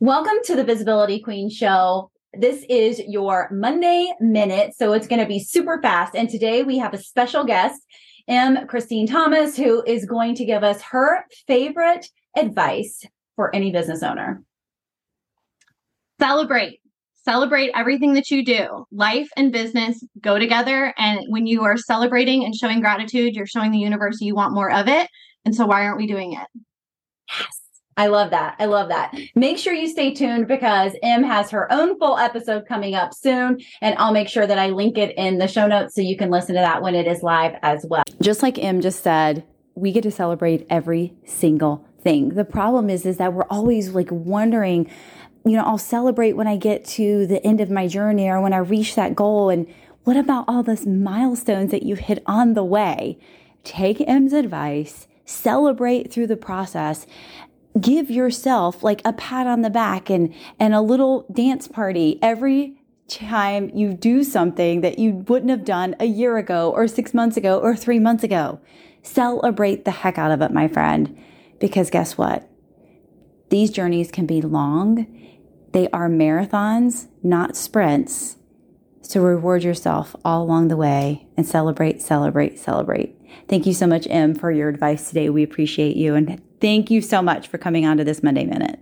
Welcome to the Visibility Queen Show. This is your Monday Minute, so it's going to be super fast. And today we have a special guest, Em Christine Thomas, who is going to give us her favorite advice for any business owner. Celebrate. Celebrate everything that you do. Life and business go together. And when you are celebrating and showing gratitude, you're showing the universe you want more of it. And so, why aren't we doing it? Yes. I love that. I love that. Make sure you stay tuned because Em has her own full episode coming up soon. And I'll make sure that I link it in the show notes so you can listen to that when it is live as well. Just like Em just said, we get to celebrate every single thing. The problem is, is that we're always like wondering, you know, I'll celebrate when I get to the end of my journey or when I reach that goal. And what about all those milestones that you've hit on the way? Take Em's advice celebrate through the process give yourself like a pat on the back and and a little dance party every time you do something that you wouldn't have done a year ago or 6 months ago or 3 months ago. Celebrate the heck out of it my friend because guess what? These journeys can be long. They are marathons not sprints. So reward yourself all along the way and celebrate celebrate celebrate. Thank you so much Em for your advice today. We appreciate you and Thank you so much for coming on to this Monday Minute.